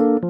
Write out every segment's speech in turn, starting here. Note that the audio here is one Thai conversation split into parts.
ก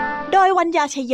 โดยวัญญาชยโย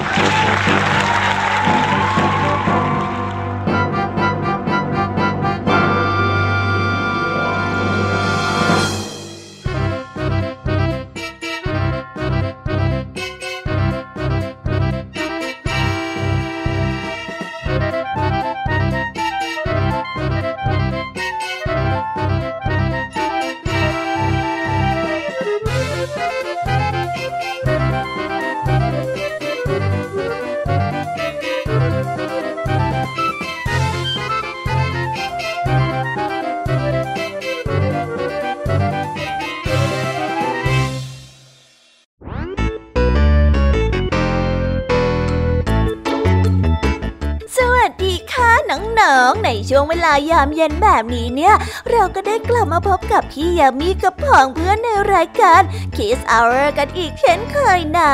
ช่วงเวลายามเย็นแบบนี้เนี่ย เราก็ได้กลับมาพบกับพี่ยามีกับผองเพื่อนในรายการ Kiss Hour กันอีกเช่นเคยนะ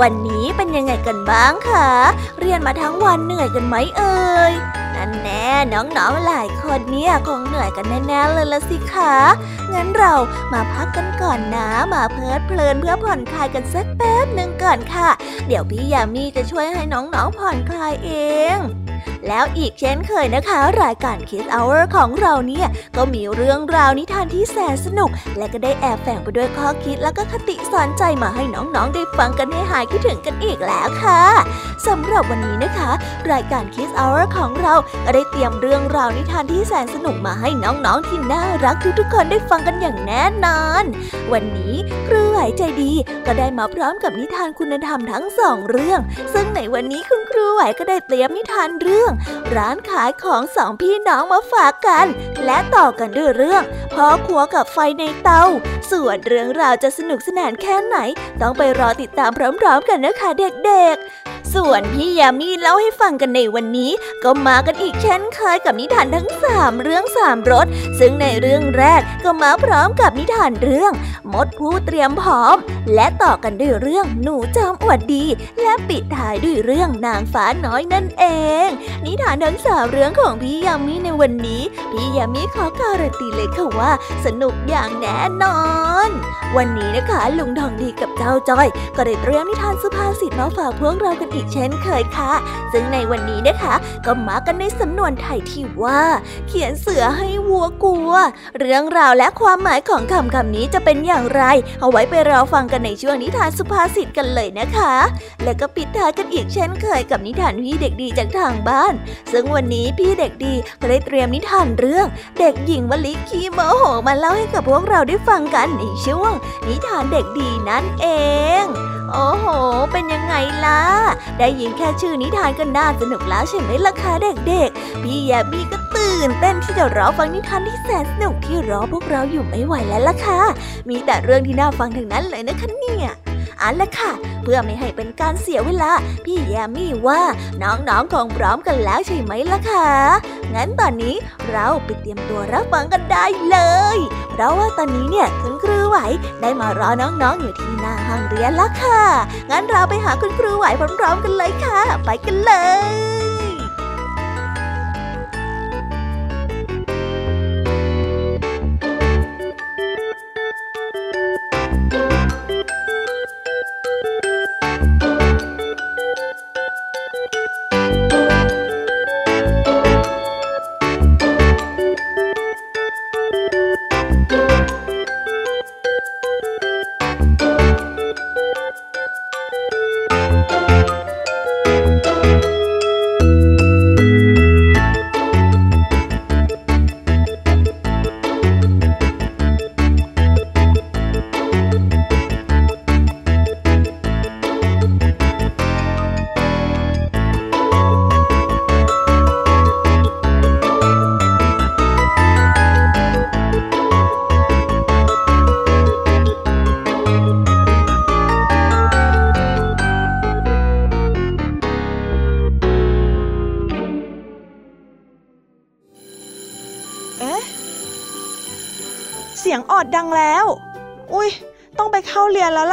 วันนี้เป็นยังไงกันบ้างคะ เรียนมาทั้งวันเหนื่อยกันไหมเอ่ยนั่นแน่น้องๆหลายคนเนี่ยคงเหนื่อยกันแน่ๆเลยละสิคะงั้นเรามาพักกันก่อนนะมาเพลิดเพลินเพื่อผ่อนคลายกันสักแป๊บหนึ่งก่อนค่ะ เดี๋ยวพี่ยามีจะช่วยให้น้องๆผ่อนคลายเอง แล้วอีกเช่นเคยนะคะ รายการ Kids Hour ของเราเนี่ยก็มีเรื่องราวนิทานที่แสนสนุก และก็ได้แอบแฝงไปด้วยข้อคิดแล้วก็คติสอนใจมาให้น้องๆ ได้ฟังกันให้หายคิดถึงกันอีกแล้วค่ะสำหรับวันนี้นะคะ รายการ Kids Hour ของเราก็ได้เตรียมเรื่องราวนิทานที่แสนสนุกมาให้น้องๆ ที่น่ารักทุกๆคนได้ฟังกันอย่างแน่นอน วันนี้ครูไหวใจดี ก็ได้มาพร้อมกับนิทานคุณธรรมทั้งสองเรื่อง ซึ่งในวันนี้คุณครูไหวก็ได้เตรียมนิทานเรื่องร้านขายของสองพี่น้องมาฝากกัน และต่อกันด้วยเรื่องพ่อครัวกับไฟในเตา ส่วนเรื่องราวจะสนุกสนานแค่ไหน ต้องไปรอติดตามพร้อมๆกันนะคะเด็กๆ ส่วนพี่ยามีเล่าให้ฟังกันในวันนี้ ก็มากันอีกเช่นเคยกับนิทานทั้งสามเรื่องสามรสซึ่งในเรื่องแรกก็มาพร้อมกับนิทานเรื่อง มดผู้เตรียมพร้อม และต่อกันด้วยเรื่องหนูจอมอวดดี และปิดท้ายด้วยเรื่องนางฟ้าน้อยนั่นเอง นิทานทั้งสามเรื่องของพี่ยามีในวันนี้พี่ยามีขอการันตีเลยค่ะว่า สนุกอย่างแน่นอน วันนี้นะคะลุงทองดีกับเจ้าจ้อย ก็ได้เตรียมนิทานสุภาษิตมาฝากพวกเรากันอีกเช่นเคยค่ะ ซึ่งในวันนี้นะคะก็มากันในสำนวนไทยที่ว่า เขียนเสือให้วัวกลัว เรื่องราวและความหมายของคำคำนี้จะเป็นอย่างไร เอาไว้ไปรอฟังกันในช่วงนิทานสุภาษิตกันเลยนะคะ และก็ปิดท้ายกันอีกเช่นเคยกับนิทานพี่เด็กดีจากทางบ้าน ซึ่งวันนี้พี่เด็กดีก็ได้เตรียมนิทานเรื่อง เด็กหญิงวลิคีโมโหมาเล่าให้กับพวกเราได้ฟังกันในช่วงนิทานเด็กดีนั่นเอง โอ้โห เป็นยังไงล่ะ ได้ยินแค่ชื่อนิทานก็น่าสนุกแล้วใช่ไหมล่ะคะเด็กๆ พี่แยบี้ก็ตื่นเต้นที่จะรอฟังนิทานที่แสนสนุกที่รอพวกเราอยู่ไม่ไหวแล้วล่ะค่ะ มีแต่เรื่องที่น่าฟังทั้งนั้นเลยนะคะเนี่ย อันละค่ะ เพื่อไม่ให้เป็นการเสียเวลา พี่แยมมี่ว่าน้องๆคงพร้อมกันแล้วใช่ไหมล่ะคะ งั้นตอนนี้เราไปเตรียมตัวรับฟังกันได้เลย เพราะว่าตอนนี้เนี่ยคุณครูไหวได้มารอน้องๆอยู่ที่หน้าห้องเรียนแล้วค่ะ งั้นเราไปหาคุณครูไหวพร้อมๆกันเลยค่ะ ไปกันเลย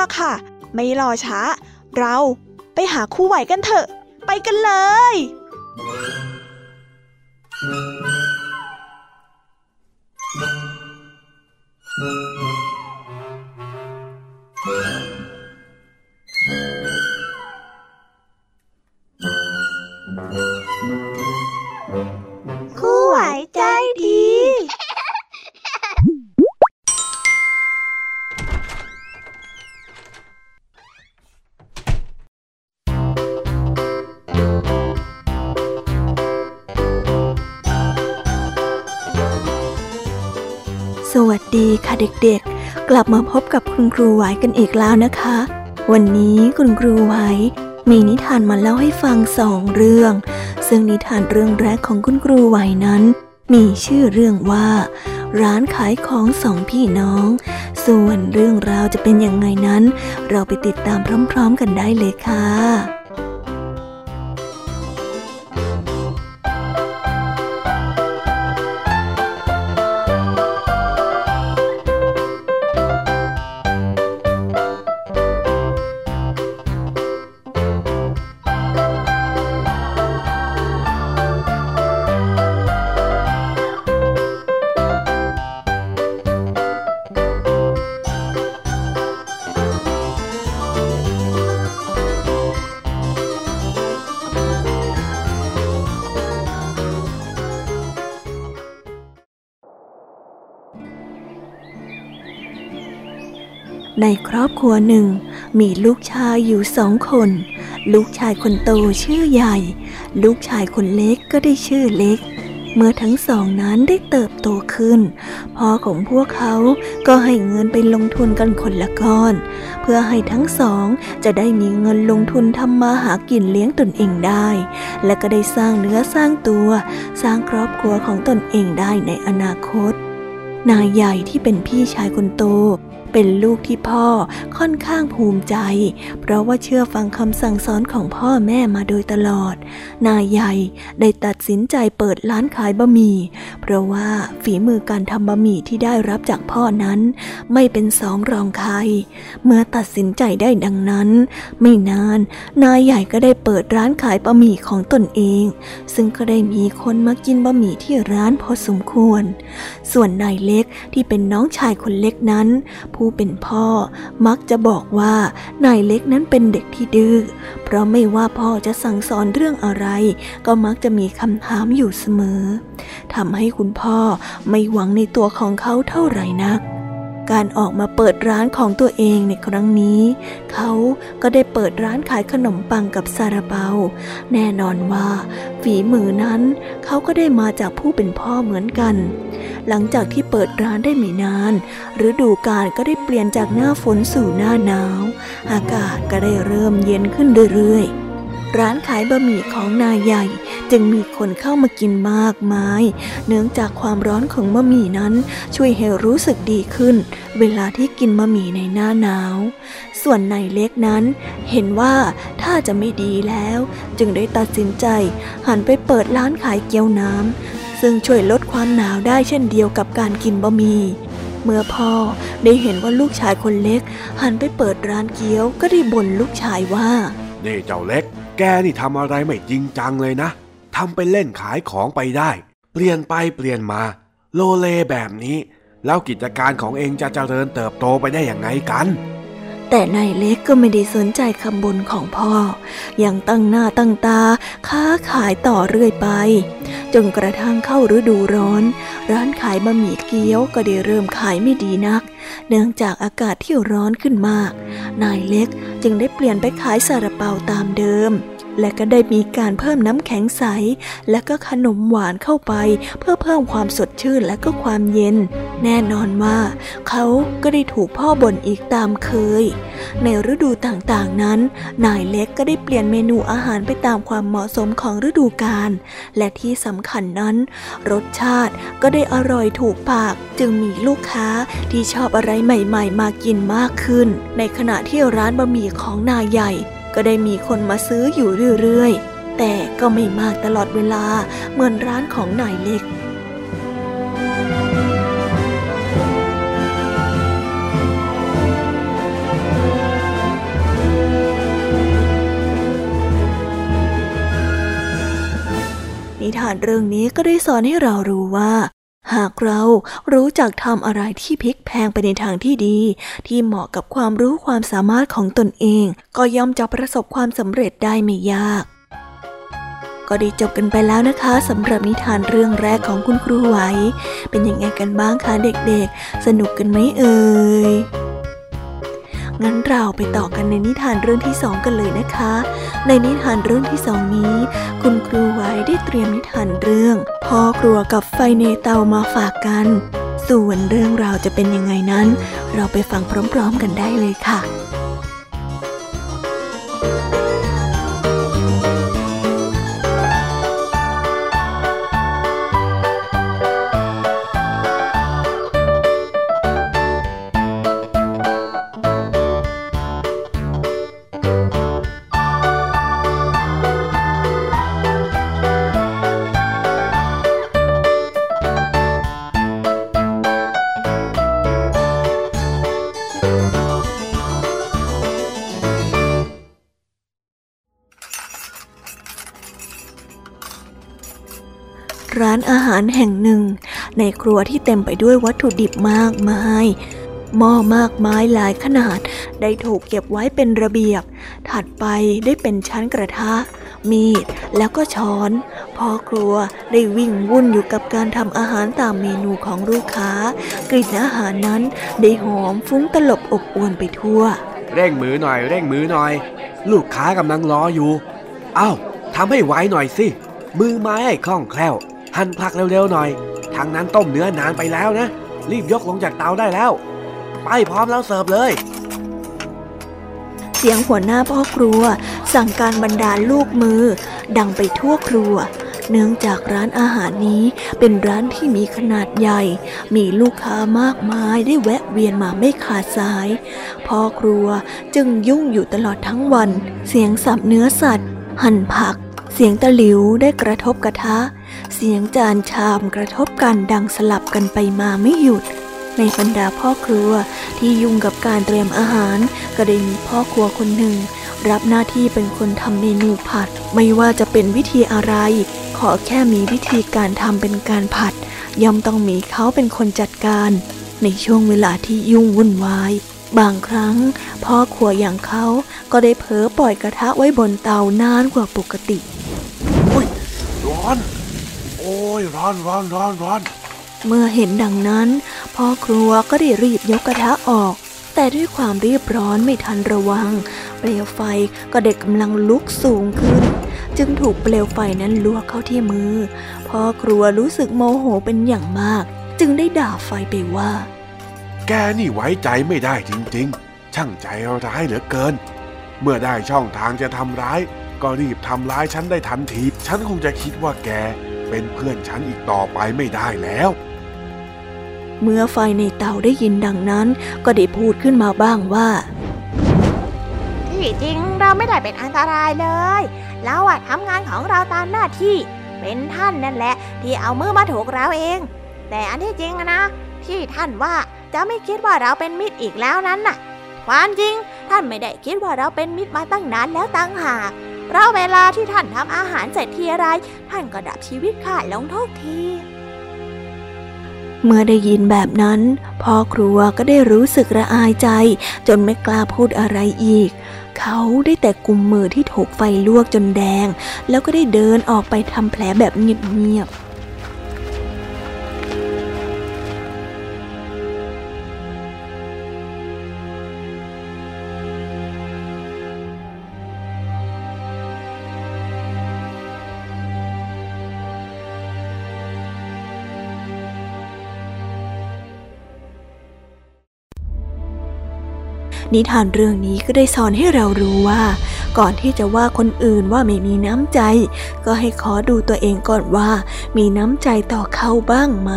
ละค่ะ ไม่รอช้า เราไปหาคู่ไหวกันเถอะ ไปกันเลย เด็กๆ กลับมาพบกับคุณครูไหวกันอีกแล้วนะคะ วันนี้คุณครูไหวมีนิทานมาเล่าให้ฟังสองเรื่อง ซึ่งนิทานเรื่องแรกของคุณครูไหวนั้น มีชื่อเรื่องว่า ร้านขายของสองพี่น้อง ส่วนเรื่องราวจะเป็นยังไงนั้น เราไปติดตามพร้อม ๆ กันได้เลยค่ะ ในครอบครัวหนึ่ง มีลูกชายอยู่สองคน ลูกชายคนโตชื่อใหญ่ ลูกชายคนเล็กก็ได้ชื่อเล็ก เมื่อทั้งสองนั้นได้เติบโตขึ้น พ่อของพวกเขาก็ให้เงินไปลงทุนกันคนละก้อน เพื่อให้ทั้งสองจะได้มีเงินลงทุนทำมาหากินเลี้ยงตนเองได้ และก็ได้สร้างเนื้อสร้างตัว สร้างครอบครัวของตนเองได้ในอนาคตนายใหญ่ที่เป็นพี่ชายคนโต เป็นลูกที่พ่อค่อนข้างภูมิใจ เพราะว่าเชื่อฟังคำสั่งสอนของพ่อแม่มาโดยตลอด นายใหญ่ได้ตัดสินใจเปิดร้านขายบะหมี่ เพราะว่าฝีมือการทำบะหมี่ที่ได้รับจากพ่อนั้น ไม่เป็นสองรองใคร เมื่อตัดสินใจได้ดังนั้น ไม่นาน นายใหญ่ก็ได้เปิดร้านขายบะหมี่ของตนเอง ซึ่งก็ได้มีคนมากินบะหมี่ที่ร้านพอสมควร ส่วนนายเล็กที่เป็นน้องชายคนเล็กนั้นผูผู้เป็นพ่อ มักจะบอกว่านายเล็กนั้นเป็นเด็กที่ดื้อ เพราะไม่ว่าพ่อจะสั่งสอนเรื่องอะไร ก็มักจะมีคำถามอยู่เสมอทำให้คุณพ่อไม่หวังในตัวของเขาเท่าไหร่นัก การออกมาเปิดร้านของตัวเองในครั้งนี้ เขาก็ได้เปิดร้านขายขนมปังกับซาลาเปา แน่นอนว่า ฝีมือนั้นเขาก็ได้มาจากผู้เป็นพ่อเหมือนกัน หลังจากที่เปิดร้านได้ไม่นานฤดูกาลก็ได้เปลี่ยนจากหน้าฝนสู่หน้าหนาว อากาศก็ได้เริ่มเย็นขึ้นเรื่อยๆ ร้านขายบะหมี่ของนายใหญ่ จึงมีคนเข้ามากินมากมาย เนื่องจากความร้อนของบะหมี่นั้นช่วยให้รู้สึกดีขึ้น เวลาที่กินบะหมี่ในหน้าหนาว ส่วนนายเล็กนั้น เห็นว่าถ้าจะไม่ดีแล้ว จึงได้ตัดสินใจ หันไปเปิดร้านขายเกี๊ยวน้ำซึ่งช่วยลดความหนาวได้เช่นเดียวกับการกินบะหมี่เมื่อพ่อได้เห็นว่าลูกชายคนเล็ก หันไปเปิดร้านเกี๊ยวก็ได้บ่นลูกชายว่า นี่เจ้าเล็ก แกนี่ทำอะไรไม่จริงจังเลยนะทำไปเล่นขายของไปได้ เปลี่ยนไปเปลี่ยนมา โลเลแบบนี้ แล้วกิจการของเองจะเจริญเติบโตไปได้อย่างไงกัน แต่นายเล็กก็ไม่ได้สนใจคำบ่นของพ่อ ยังตั้งหน้าตั้งตา ค้าขายต่อเรื่อยไป จนกระทั่งเข้าฤดูร้อน ร้านขายบะหมี่เกี๊ยวก็ได้เริ่มขายไม่ดีนัก เนื่องจากอากาศที่ร้อนขึ้นมาก นายเล็กจึงได้เปลี่ยนไปขายซาลาเปาตามเดิม และก็ได้มีการเพิ่มน้ำแข็งใส และก็ขนมหวานเข้าไป เพื่อเพิ่มความสดชื่นและก็ความเย็น แน่นอนว่า เขาก็ได้ถูกพ่อบ่นอีกตามเคย ในฤดูต่างๆนั้น นายเล็กก็ได้เปลี่ยนเมนูอาหารไปตามความเหมาะสมของฤดูกาลและที่สำคัญนั้น รสชาติก็ได้อร่อยถูกปาก จึงมีลูกค้าที่ชอบอะไรใหม่ ๆ มากินมากขึ้น ในขณะที่ร้านบะหมี่ของนายใหญ่ ก็ได้มีคนมาซื้ออยู่เรื่อยๆ แต่ก็ไม่มากตลอดเวลาเหมือนร้านของนายเล็กนิทานเรื่องนี้ก็ได้สอนให้เรารู้ว่า หากเรารู้จักทำอะไรที่พลิกแพงไปในทางที่ดี ที่เหมาะกับความรู้ความสามารถของตนเอง ก็ย่อมจะประสบความสำเร็จได้ไม่ยาก ก็ได้จบกันไปแล้วนะคะสำหรับนิทานเรื่องแรกของคุณครูไหว เป็นยังไงกันบ้างคะเด็กๆ สนุกกันไหมเอ่ย งั้นเราไปต่อกันในนิทานเรื่องที่สองกันเลยนะคะ ในนิทานเรื่องที่สองนี้ คุณครูไว้ได้เตรียมนิทานเรื่องพ่อครัวกับไฟในเตามาฝากกัน ส่วนเรื่องราวจะเป็นยังไงนั้น เราไปฟังพร้อม ๆ กันได้เลยค่ะ อาหารแห่งหนึ่ง ในครัวที่เต็มไปด้วยวัตถุดิบมากมายหม้อมากมายหลายขนาด ได้ถูกเก็บไว้เป็นระเบียบ ถัดไปได้เป็นชั้นกระทะ มีดแล้วก็ช้อน พ่อครัวได้วิ่งวุ่นอยู่กับการทำอาหารตามเมนูของลูกค้า กลิ่นอาหารนั้นได้หอมฟุ้งตลบอบอวนไปทั่ว เร่งมือหน่อย เร่งมือหน่อย ลูกค้ากำลังรออยู่อ้าวทำให้ไวหน่อยสิ มือไม้ให้คล่องแคล่ว หั่นผักเร็วๆหน่อย ทางนั้นต้มเนื้อนานไปแล้วนะ รีบยกลงจากเตาได้แล้ว ไปพร้อมแล้วเสิร์ฟเลย เสียงหัวหน้าพ่อครัว สั่งการบรรดาลูกมือ ดังไปทั่วครัวเนื่องจากร้านอาหารนี้เป็นร้านที่มีขนาดใหญ่ มีลูกค้ามากมายได้แวะเวียนมาไม่ขาดสาย พ่อครัวจึงยุ่งอยู่ตลอดทั้งวัน เสียงสับเนื้อสัตว์ หั่นผัก เสียงตะหลิวได้กระทบกระทะ เสียงจานชามกระทบกันดังสลับกันไปมาไม่หยุด ในบรรดาพ่อครัวที่ยุ่งกับการเตรียมอาหาร ก็ได้มีพ่อครัวคนหนึ่ง รับหน้าที่เป็นคนทำเมนูผัด ไม่ว่าจะเป็นวิธีอะไร ขอแค่มีวิธีการทำเป็นการผัด ย่อมต้องมีเขาเป็นคนจัดการ ในช่วงเวลาที่ยุ่งวุ่นวายบางครั้ง พ่อครัวอย่างเขาก็ได้เผลอปล่อยกระทะไว้บนเตานานกว่าปกติ อุ้ยร้อน ยร้อนร้อนร้อนร้อนเมื่อเห็นดังนั้น พ่อครัวก็ได้รีบยกกระทะออก แต่ด้วยความรีบร้อนไม่ทันระวัง เปลวไฟก็ได้กำลังลุกสูงขึ้น จึงถูกเปลวไฟนั้นลวกเข้าที่มือ พ่อครัวรู้สึกโมโหเป็นอย่างมาก จึงได้ด่าไฟไปว่า แกนี่ไว้ใจไม่ได้จริงๆ ช่างใจร้ายเหลือเกิน เมื่อได้ช่องทางจะทำร้าย ก็รีบทำร้ายฉันได้ทันที ฉันคงจะคิดว่าแก เป็นเพื่อนฉันอีกต่อไปไม่ได้แล้ว เมื่อไฟในเตาได้ยินดังนั้น ก็ได้พูดขึ้นมาบ้างว่า ที่จริงเราไม่ได้เป็นอันตรายเลยเราอะทำงานของเราตามหน้าที่ เป็นท่านนั่นแหละ ที่เอามือมาถูกเราเอง แต่อันที่จริงอะนะ ที่ท่านว่าจะไม่คิดว่าเราเป็นมิตรอีกแล้วนั้นน่ะ ความจริงท่านไม่ได้คิดว่าเราเป็นมิตรมาตั้งนานแล้วตั้งหาก เพราะเวลาที่ท่านทำอาหารเสร็จทีไร ท่านก็ดับชีวิตข้าลงทุกที เมื่อได้ยินแบบนั้น พ่อครัวก็ได้รู้สึกระอายใจ จนไม่กล้าพูดอะไรอีก เขาได้แต่กุมมือที่ถูกไฟลวกจนแดง แล้วก็ได้เดินออกไปทำแผลแบบเงียบๆ นิทานเรื่องนี้ก็ได้สอนให้เรารู้ว่า ก่อนที่จะว่าคนอื่นว่าไม่มีน้ำใจ ก็ให้ขอดูตัวเองก่อนว่า มีน้ำใจต่อเขาบ้างไหม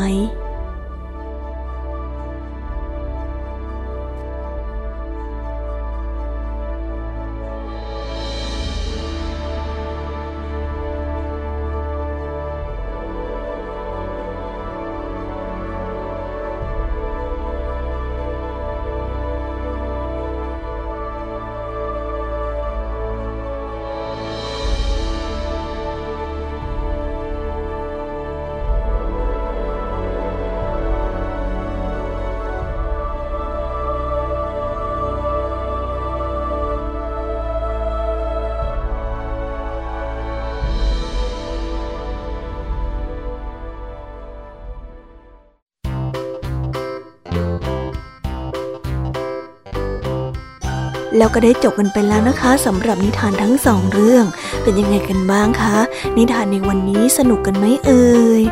แล้วก็ได้จบกันไปแล้วนะคะสำหรับนิทานทั้งสองเรื่อง เป็นยังไงกันบ้างคะ นิทานในวันนี้สนุกกันไหมเอ่ย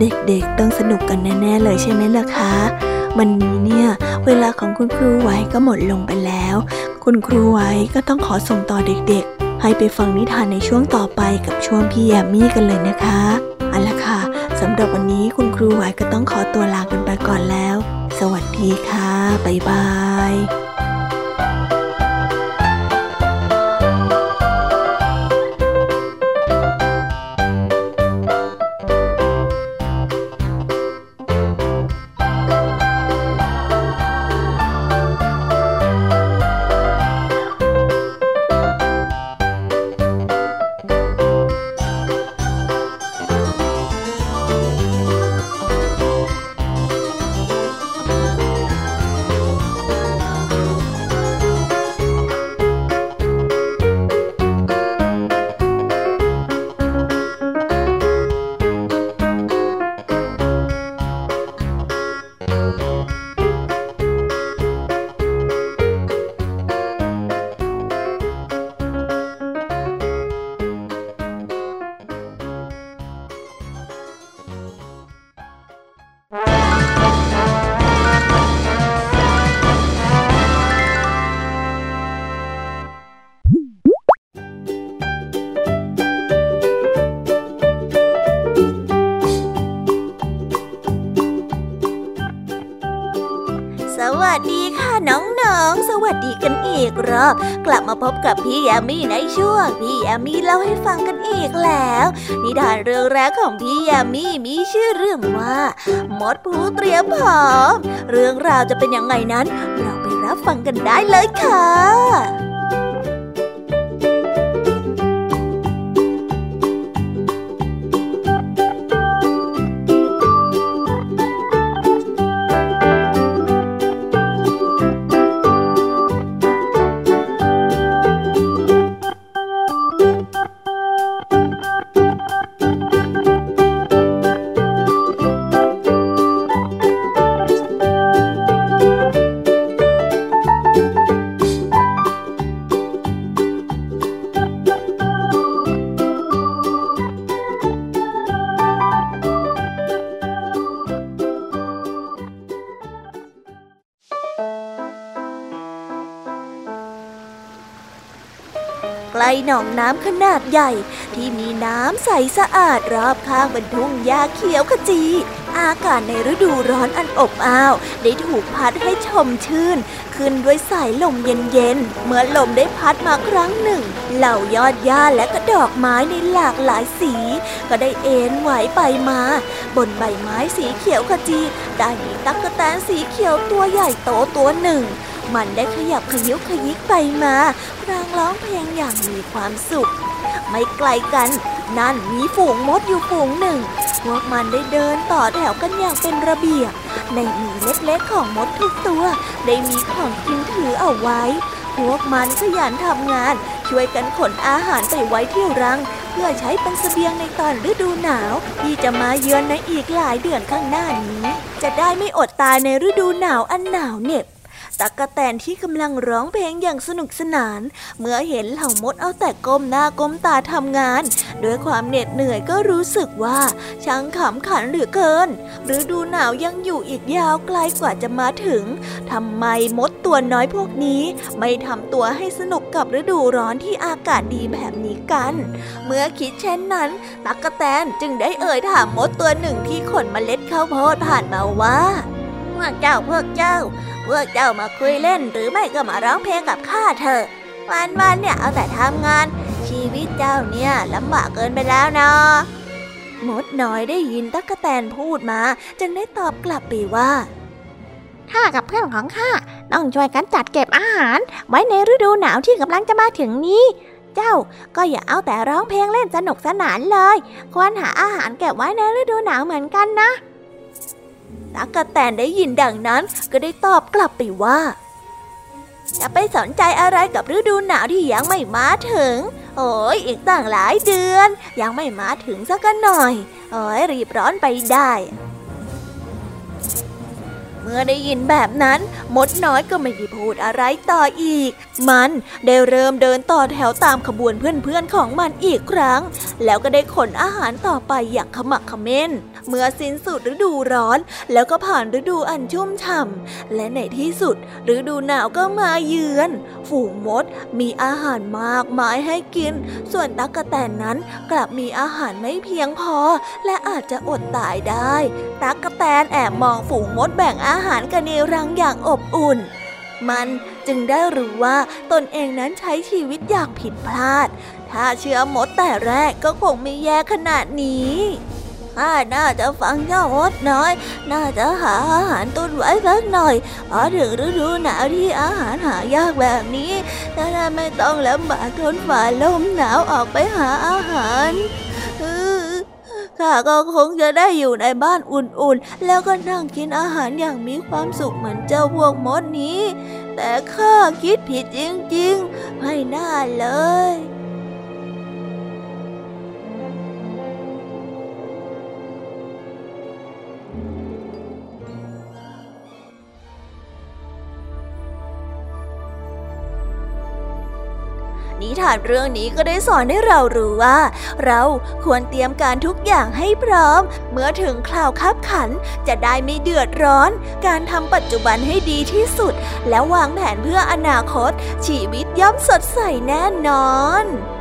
เด็กๆต้องสนุกกันแน่ ๆ เลยใช่ไหมล่ะคะ วันนี้เนี่ย เวลาของคุณครูไว้ก็หมดลงไปแล้ว คุณครูไว้ก็ต้องขอส่งต่อเด็กๆ ให้ไปฟังนิทานในช่วงต่อไปกับช่วงพี่แยมมี่กันเลยนะคะเอาละค่ะสำหรับวันนี้คุณครูไว้ก็ต้องขอตัวลากันไปก่อนแล้ว สวัสดีค่ะ บ๊ายบาย พบกับพี่ยามีในช่วงพี่ยามีเล่าให้ฟังกันอีกแล้ว นิทานเรื่องแรกของพี่ยามีมีชื่อเรื่องว่ามดผู้เตรียมพร้อม เรื่องราวจะเป็นยังไงนั้น เราไปรับฟังกันได้เลยค่ะ นองน้ำขนาดใหญ่ ที่มีน้ำใสสะอาดรอบข้างเป็นทุ่งหญ้าเขียวขจี อากาศในฤดูร้อนอันอบอ้าว ได้ถูกพัดให้ชมชื่น ขึ้นด้วยสายลมเย็นๆ เมื่อลมได้พัดมาครั้งหนึ่ง เหล่ายอดหญ้าและก็ดอกไม้ในหลากหลายสี ก็ได้เอ็นไหวไปมา บนใบไม้สีเขียวขจี ได้มีตั๊กแตนสีเขียวตัวใหญ่โตตัวหนึ่ง มันได้ขยับขยุกขยิกไปมาพรางร้องเพลงอย่างมีความสุข ไม่ไกลกัน นั่นมีฝูงมดอยู่ฝูงหนึ่ง พวกมันได้เดินต่อแถวกันอย่างเป็นระเบียบ ในมือเล็กๆของมดทุกตัว ได้มีของกินถือเอาไว้ พวกมันขยันทำงาน ช่วยกันขนอาหารไปไว้ที่รัง เพื่อใช้เป็นเสบียงในตอนฤดูหนาว ที่จะมาเยือนในอีกหลายเดือนข้างหน้านี้ จะได้ไม่อดตายในฤดูหนาวอันหนาวเหน็บ ตั๊กแตนที่กำลังร้องเพลงอย่างสนุกสนาน เมื่อเห็นเหล่ามดเอาแต่ก้มหน้าก้มตาทำงาน ด้วยความเหน็ดเหนื่อยก็รู้สึกว่าช่างขำขันเหลือเกินฤดูหนาวยังอยู่อีกยาวไกลกว่าจะมาถึงทำไมมดตัวน้อยพวกนี้ ไม่ทำตัวให้สนุกกับฤดูร้อนที่อากาศดีแบบนี้กัน เมื่อคิดเช่นนั้น ตั๊กแตนจึงได้เอ่ยถามมดตัวหนึ่งที่ขนเมล็ดข้าวโพดผ่านมาว่า วกเจ้าพวกเจ้า พวกเจ้ามาคุยเล่นหรือไม่ก็มาร้องเพลงกับข้าเถอะวันวันๆเนี่ยเอาแต่ทำงาน ชีวิตเจ้าเนี่ยลำบากเกินไปแล้วเนาะมดน้อยได้ยินตั๊กแตนพูดมา จึงได้ตอบกลับไปว่าข้ากับเพื่อนของข้าต้องช่วยกันจัดเก็บอาหาร ไว้ในฤดูหนาวที่กำลังจะมาถึงนี้ เจ้าก็อย่าเอาแต่ร้องเพลงเล่นสนุกสนานเลย ควรหาอาหารเก็บไว้ในฤดูหนาวเหมือนกันนะ ตั๊กแตนได้ยินดังนั้นก็ได้ตอบกลับไปว่าจะไปสนใจอะไรกับฤดูหนาวที่ยังไม่มาถึง โอ้ยอีกตั้งหลายเดือน ยังไม่มาถึงสักหน่อย โอ้ยรีบร้อนไปได้ เมื่อได้ยินแบบนั้น มดน้อยก็ไม่ได้พูดอะไรต่ออีก มันได้เริ่มเดินต่อแถวตามขบวนเพื่อนๆของมันอีกครั้ง แล้วก็ได้ขนอาหารต่อไปอย่างขมักขม้น เมื่อสิ้นสุดฤดูร้อน แล้วก็ผ่านฤดูอันชุ่มฉ่ำและในที่สุดฤดูหนาวก็มาเยือน ฝูงมดมีอาหารมากมายให้กิน ส่วนตั๊กแตนนั้นกลับมีอาหารไม่เพียงพอ และอาจจะอดตายได้ ตั๊กแตนแอบมองฝูงมดแบ่งอาาหารกันในรังอย่างอบอุ่น มันจึงได้รู้ว่าตนเองนั้นใช้ชีวิตอย่างผิดพลาด ถ้าเชื่อมดแต่แรกก็คงไม่แย่ขนาดนี้ข้าน่าจะฟังเจ้ามดน้อย น่าจะหาอาหารตุนไว้สักหน่อยพอถึงฤดูหนาวที่อาหารหายากแบบนี้จะได้ไม่ต้องลำบากทนฝ่าลมหนาวออกไปหาอาหารเออ ข้าก็คงจะได้อยู่ในบ้านอุ่นๆ แล้วก็นั่งกินอาหารอย่างมีความสุขเหมือนเจ้าพวกมดนี้ แต่ข้าคิดผิดจริงๆ ไม่น่าเลย นิทานเรื่องนี้ก็ได้สอนให้เรารู้ว่า เราควรเตรียมการทุกอย่างให้พร้อม เมื่อถึงคราวคับขันจะได้ไม่เดือดร้อน การทำปัจจุบันให้ดีที่สุด และวางแผนเพื่ออนาคต ชีวิตย่อมสดใสแน่นอนน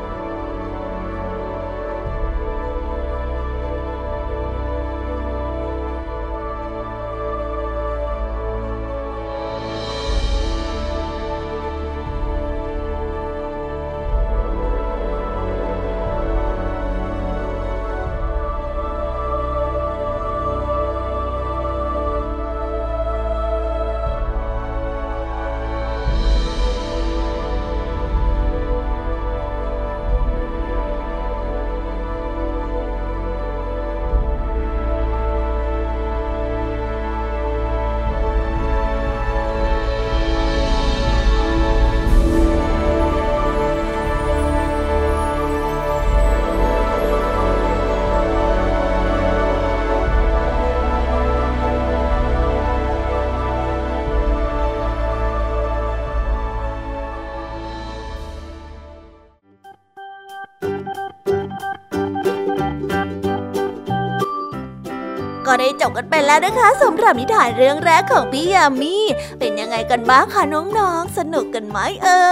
จบกันไปแล้วนะคะสำหรับนิทานเรื่องแรกของพี่ยามีเป็นยังไงกันบ้างคะน้องๆ สนุกกันไหมเอ่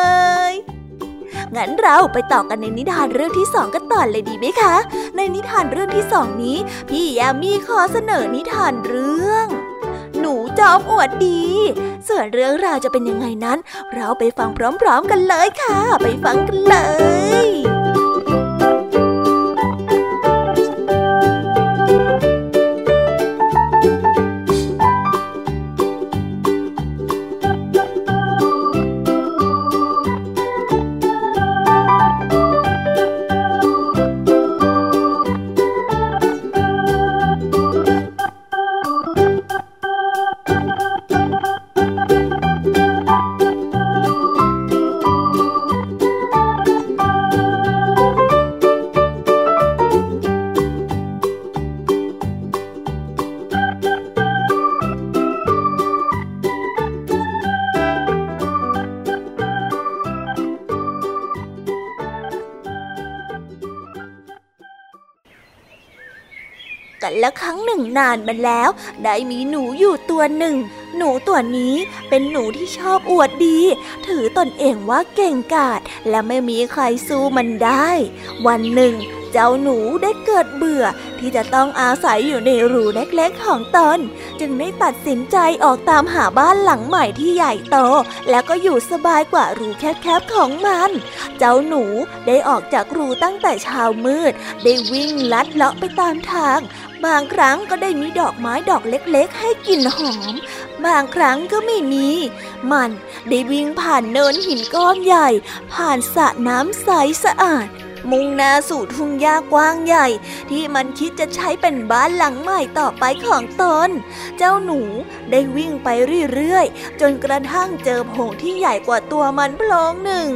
ยงั้นเราไปต่อกันในนิทานเรื่องที่สองกันต่อเลยดีไหมคะ ในนิทานเรื่องที่สองนี้ พี่ยามีขอเสนอนิทานเรื่อง หนูจอมอวดดี ส่วนเรื่องราวจะเป็นยังไงนั้น เราไปฟังพร้อม ๆ กันเลยค่ะ ไปฟังกันเลย นานมาแล้ว ได้มีหนูอยู่ตัวหนึ่ง หนูตัวนี้เป็นหนูที่ชอบอวดดี ถือตนเองว่าเก่งกาจและไม่มีใครสู้มันได้ วันหนึ่ง เจ้าหนูได้เกิดเบื่อ ที่จะต้องอาศัยอยู่ในรูเล็กๆของตน จึงได้ตัดสินใจออกตามหาบ้านหลังใหม่ที่ใหญ่โต แล้วก็อยู่สบายกว่ารูแคบๆของมัน เจ้าหนูได้ออกจากรูตั้งแต่เช้ามืด ได้วิ่งลัดเลาะไปตามทาง บางครั้งก็ได้มีดอกไม้ดอกเล็กๆ ให้กลิ่นหอม บางครั้งก็ไม่มี มันได้วิ่งผ่านเนินหินก้อนใหญ่ ผ่านสระน้ำใสสะอาด มุ่งหน้าสู่ทุ่งหญ้ากว้างใหญ่ ที่มันคิดจะใช้เป็นบ้านหลังใหม่ต่อไปของตน เจ้าหนูได้วิ่งไปเรื่อยๆ จนกระทั่งเจอโพรงที่ใหญ่กว่าตัวมันโพรงหนึ่ง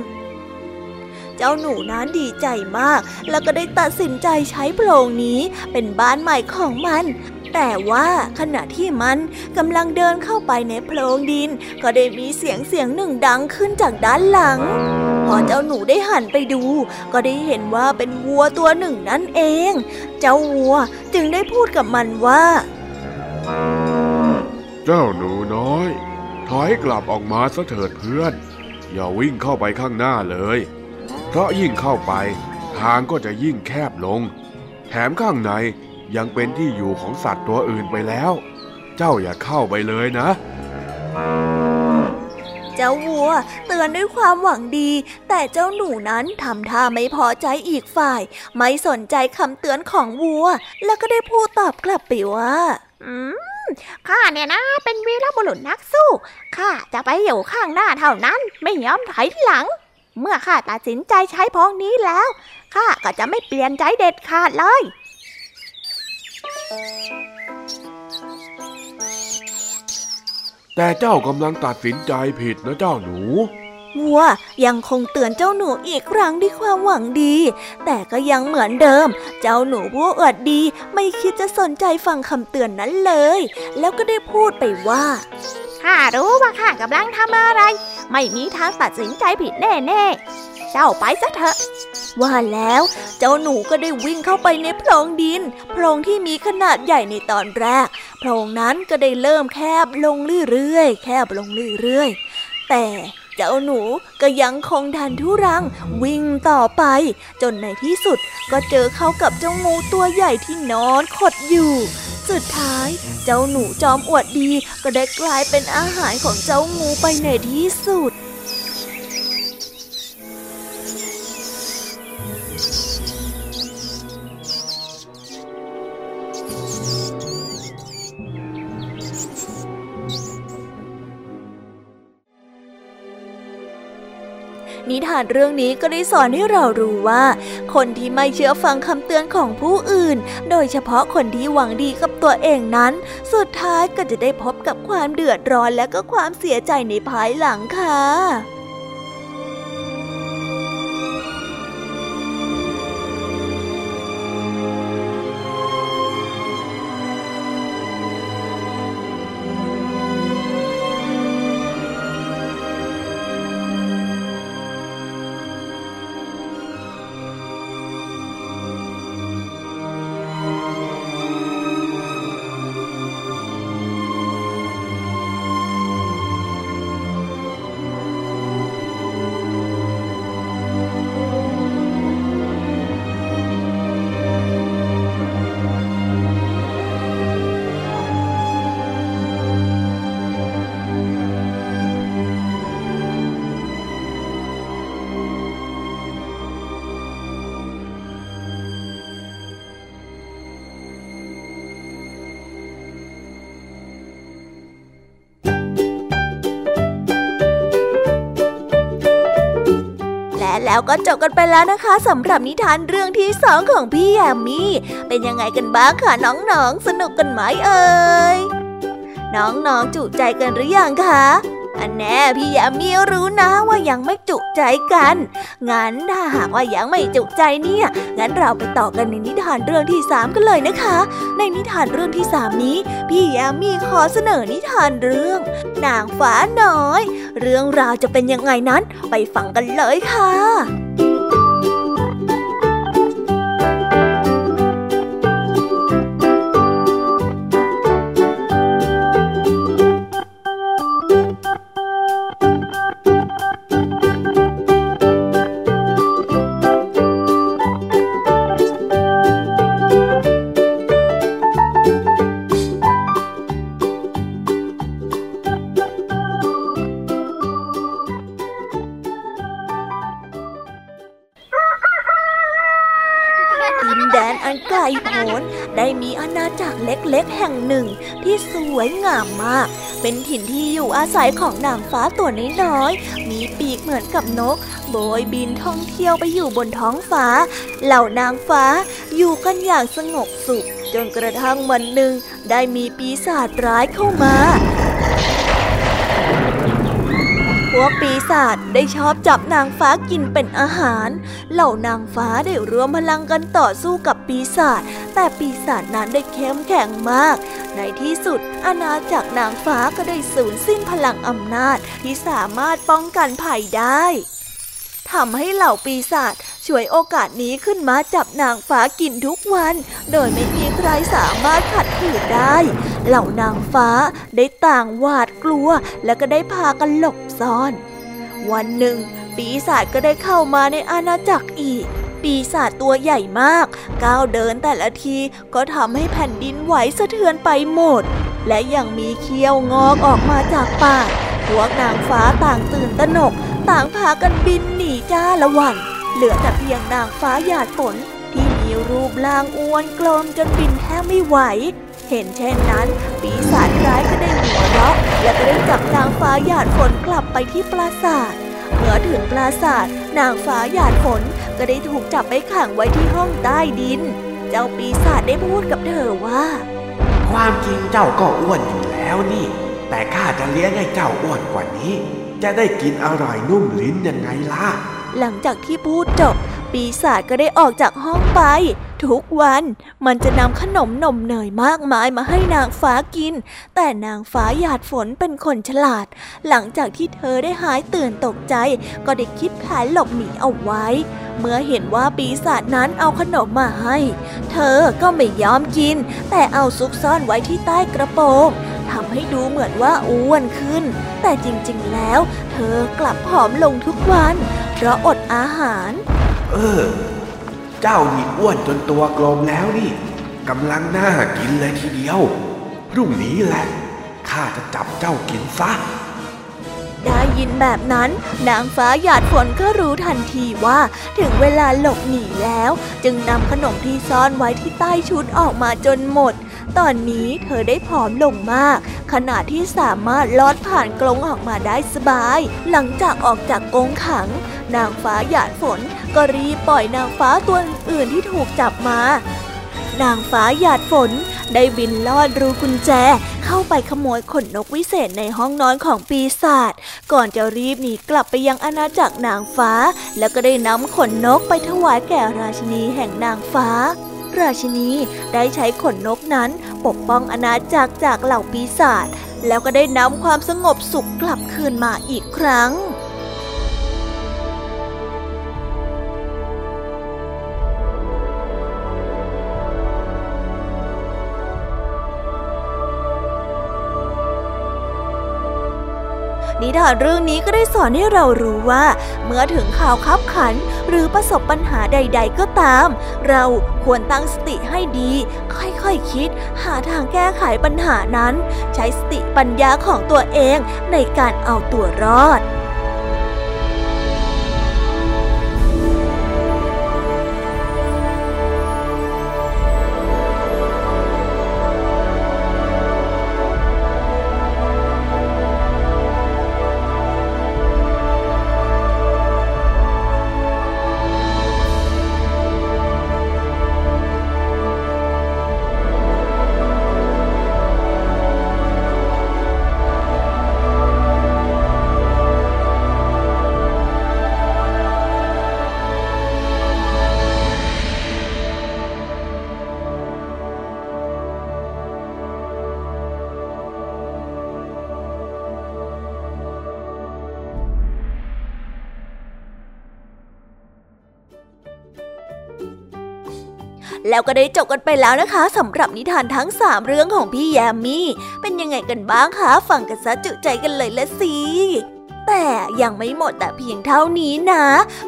เจ้าหนูนั้นดีใจมาก แล้วก็ได้ตัดสินใจใช้โพรงนี้เป็นบ้านใหม่ของมัน แต่ว่าขณะที่มันกำลังเดินเข้าไปในโพรงดิน ก็ได้มีเสียงเสียงหนึ่งดังขึ้นจากด้านหลัง พอเจ้าหนูได้หันไปดู ก็ได้เห็นว่าเป็นวัวตัวหนึ่งนั่นเอง เจ้าวัวจึงได้พูดกับมันว่า เจ้าหนูน้อย ถอยกลับออกมาซะเถิดเพื่อน อย่าวิ่งเข้าไปข้างหน้าเลย เพราะยิ่งเข้าไป ทางก็จะยิ่งแคบลง แถมข้างในยังเป็นที่อยู่ของสัตว์ตัวอื่นไปแล้ว เจ้าอย่าเข้าไปเลยนะ เจ้าวัวเตือนด้วยความหวังดี แต่เจ้าหนูนั้นทำท่าไม่พอใจอีกฝ่าย ไม่สนใจคำเตือนของวัว แล้วก็ได้พูดตอบกลับไปว่า อืมข้าเนี่ยนะ เป็นวีรบุรุษนักสู้ ข้าจะไปอยู่ข้างหน้าเท่านั้น ไม่ยอมถอยหลัง เมื่อข้าตัดสินใจใช้พองนี้แล้วข้าก็จะไม่เปลี่ยนใจเด็ดขาดเลย แต่เจ้ากำลังตัดสินใจผิดนะเจ้าหนู วัวยังคงเตือนเจ้าหนูอีกครั้งด้วยความหวังดี แต่ก็ยังเหมือนเดิม เจ้าหนูผู้อวดดีไม่คิดจะสนใจฟังคำเตือนนั้นเลย แล้วก็ได้พูดไปว่าข้ารู้ว่าข้ากำลังทำอะไร ไม่มีทางตัดสินใจผิดแน่ๆ เจ้าไปซะเถอะ ว่าแล้วเจ้าหนูก็ได้วิ่งเข้าไปในโพรงดิน โพรงที่มีขนาดใหญ่ในตอนแรก โพรงนั้นก็ได้เริ่มแคบลงเรื่อยๆ แคบลงเรื่อยๆ แต่ เจ้าหนูก็ยังคงดันทุรังวิ่งต่อไป จนในที่สุดก็เจอเข้ากับเจ้างูตัวใหญ่ที่นอนขดอยู่ สุดท้ายเจ้าหนูจอมอวดดีก็ได้กลายเป็นอาหารของเจ้างูไปในที่สุดานเรื่องนี้ก็ได้สอนให้เรารู้ว่า คนที่ไม่เชื่อฟังคำเตือนของผู้อื่น โดยเฉพาะคนที่หวังดีกับตัวเองนั้น สุดท้ายก็จะได้พบกับความเดือดร้อนและก็ความเสียใจในภายหลังค่ะ และแล้วก็จบกันไปแล้วนะคะสำหรับนิทานเรื่องที่สองของพี่แยมมี่เป็นยังไงกันบ้างคะน้องๆ สนุกกันไหมเอ่ยน้องๆจุใจกันหรือยังคะ อันแน่พี่ยามีรู้นะว่ายังไม่จุใจกัน งั้นถ้าหากว่ายังไม่จุใจเนี่ย งั้นเราไปต่อกันในนิทานเรื่องที่สามกันเลยนะคะ ในนิทานเรื่องที่สามนี้ พี่ยามีขอเสนอนิทานเรื่อง นางฟ้าน้อย เรื่องราวจะเป็นยังไงนั้นไปฟังกันเลยค่ะ เป็นถิ่นที่อยู่อาศัยของนางฟ้าตัวน้อยๆ มีปีกเหมือนกับนก โบยบินท่องเที่ยวไปอยู่บนท้องฟ้า เหล่านางฟ้าอยู่กันอย่างสงบสุข จนกระทั่งวันหนึ่งได้มีปีศาจร้ายเข้ามาพ วกปีศาจได้ชอบจับนางฟ้ากินเป็นอาหาร เหล่านางฟ้าได้รวมพลังกันต่อสู้กับปีศาจ แต่ปีศาจนั้นได้เข้มแข็งมาก ในที่สุด อาณาจักรนางฟ้าก็ได้สูญสิ้นพลังอำนาจที่สามารถป้องกันภัยได้ทำให้เหล่าปีศาจช่วยโอกาสนี้ขึ้นมาจับนางฟ้ากินทุกวัน โดยไม่มีใครสามารถขัดขืนได้ เหล่านางฟ้าได้ต่างหวาดกลัวและก็ได้พากันหลบซ่อน วันหนึ่ง ปีศาจก็ได้เข้ามาในอาณาจักรอีก ปีศาจตัวใหญ่มาก ก้าวเดินแต่ละทีก็ทำให้แผ่นดินไหวสะเทือนไปหมด และยังมีเขี้ยวงอกออกมาจากปากพวกนางฟ้าต่างตื่นตระหนก ต่างพากันบินหนีจ้าละวัน เหลือแต่เพียงนางฟ้าหยาดฝนที่มีรูปร่างอ้วนกลมจนบินแทบไม่ไหว เห็นเช่นนั้น ปีศาจร้ายก็ได้หัวเราะและก็ได้จับนางฟ้าหยาดฝนกลับไปที่ปราสาทเมื่อถึงปราสาทนางฟ้าหยาดฝนก็ได้ถูกจับไปขังไว้ที่ห้องใต้ดิน เจ้าปีศาจได้พูดกับเธอว่า ความจริงเจ้าก็อ้วนอยู่แล้วนี่ แต่ข้าจะเลี้ยงให้เจ้าอ้วนกว่านี้ จะได้กินอร่อยนุ่มลิ้นยังไงล่ะ หลังจากที่พูดจบ ปีศาจก็ได้ออกจากห้องไป ทุกวันมันจะนำขนมนมเนยมากมายมาให้นางฟ้ากิน แต่นางฟ้าหยาดฝนเป็นคนฉลาด หลังจากที่เธอได้หายตื่นตกใจ ก็ได้คิดแผนหลบหนีเอาไว้ เมื่อเห็นว่าปีศาจนั้นเอาขนมมาให้ เธอก็ไม่ยอมกิน แต่เอาซุกซ่อนไว้ที่ใต้กระโปรง ทำให้ดูเหมือนว่าอ้วนขึ้น แต่จริงๆแล้ว เธอกลับผอมลงทุกวัน เพราะอดอาหาร เออ เจ้านี่อ้วนจนตัวกลมแล้วนี่กำลังน่ากินเลยทีเดียว พรุ่งนี้แหละข้าจะจับเจ้ากินซะได้ยินแบบนั้น นางฟ้าหยาดฝนก็รู้ทันทีว่า ถึงเวลาหลบหนีแล้ว จึงนำขนมที่ซ่อนไว้ที่ใต้ชุดออกมาจนหมด ตอนนี้เธอได้ผอมลงมาก ขณะที่สามารถลอดผ่านกรงออกมาได้สบาย หลังจากออกจากกรงขัง นางฟ้าหยาดฝนก็รีบปล่อยนางฟ้าตัวอื่นที่ถูกจับมา นางฟ้าหยาดฝนได้บินลอดรูกุญแจ เข้าไปขโมยขนนกวิเศษในห้องนอนของปีศาจก่อนจะรีบหนีกลับไปยังอาณาจักรนางฟ้า แล้วก็ได้นำขนนกไปถวายแก่ราชินีแห่งนางฟ้า ราชินีได้ใช้ขนนกนั้นปกป้องอาณาจักรจากเหล่าปีศาจแล้วก็ได้นำความสงบสุขกลับคืนมาอีกครั้ง นิทานเรื่องนี้ก็ได้สอนให้เรารู้ว่า เมื่อถึงข่าวคับขันหรือประสบปัญหาใด ๆ ก็ตาม เราควรตั้งสติให้ดี ค่อยๆคคิด หาทางแก้ไขปัญหานั้น ใช้สติปัญญาของตัวเองในการเอาตัวรอด แล้วก็ได้จบกันไปแล้วนะคะสำหรับนิทานทั้ง 3 เรื่องของพี่แยมมี่เป็นยังไงกันบ้างคะ ฟังกันซะจุใจกันเลยละสิ แต่ยังไม่หมดแต่เพียงเท่านี้นะ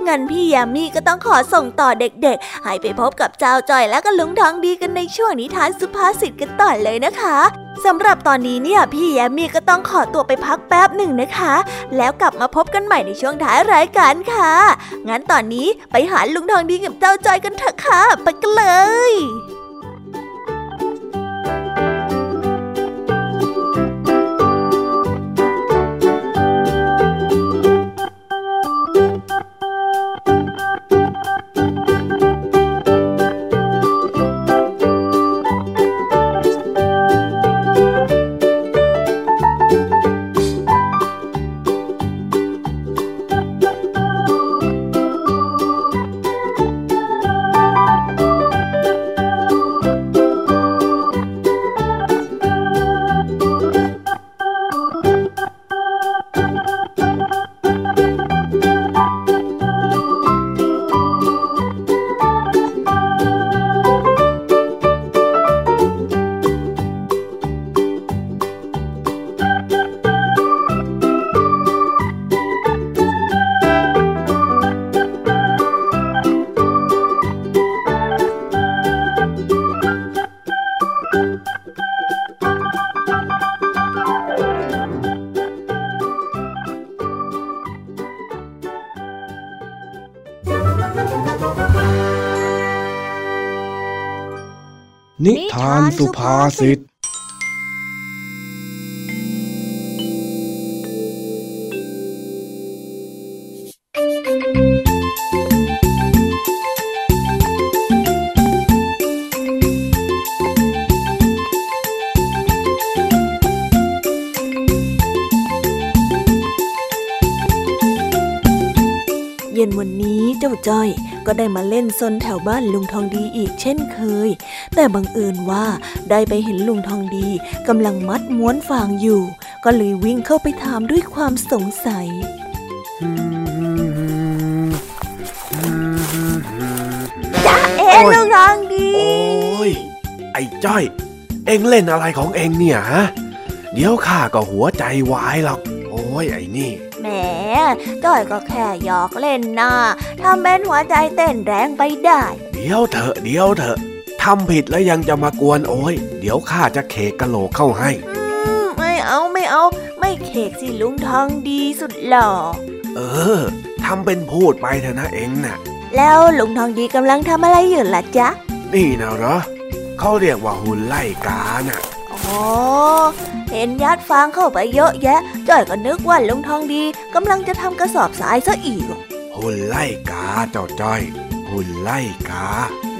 งั้นพี่ยามีก็ต้องขอส่งต่อเด็กๆ ให้ไปพบกับเจ้าจอยและก็ลุงทองดีกันในช่วงนิทานสุภาษิตกันต่อเลยนะคะสำหรับตอนนี้เนี่ยพี่ยามีก็ต้องขอตัวไปพักแป๊บหนึ่งนะคะ แล้วกลับมาพบกันใหม่ในช่วงท้ายรายการค่ะ งั้นตอนนี้ไปหาลุงทองดีกับเจ้าจอยกันเถอะค่ะ ไปกันเลย สุภาษิต ได้มาเล่นซนแถวบ้านลุงทองดีอีกเช่นเคย แต่บังเอิญว่าได้ไปเห็นลุงทองดีกำลังมัดม้วนฟางอยู่ ก็เลยวิ่งเข้าไปถามด้วยความสงสัยจ้าเอ๋ลุงทองดี โอ้ย ไอ้จ้อย เอ็งเล่นอะไรของเอ็งเนี่ยฮะ เดี๋ยวข้าก็หัวใจวายหรอก โอ้ยไอ้นี่ จ้อยก็แค่หยอกเล่นนะทำเป็นหัวใจเต้นแรงไปได้ เดี๋ยวเถอะเดี๋ยวเถอะทำผิดแล้วยังจะมากวนโอ้ย เดี๋ยวข้าจะเคกกะโหลกเข้าให้อืมไม่เอาไม่เอา ไม่เคกสิลุงทองดีสุดหล่อ เออทำเป็นพูดไปเถอะนะเอ็งน่ะ แล้วลุงทองดีกำลังทำอะไรอยู่ล่ะจ๊ะ นี่นะเหรอเขาเรียกว่าหุ่นไล่กาน่ะ อ๋อ เห็นยัดฟางเข้าไปเยอะแยะจ้อยก็นึกว่าลุงทองดีกำลังจะทำกระสอบทรายซะอีก หุ่นไล่กาเจ้าจ้อย หุ่นไล่กา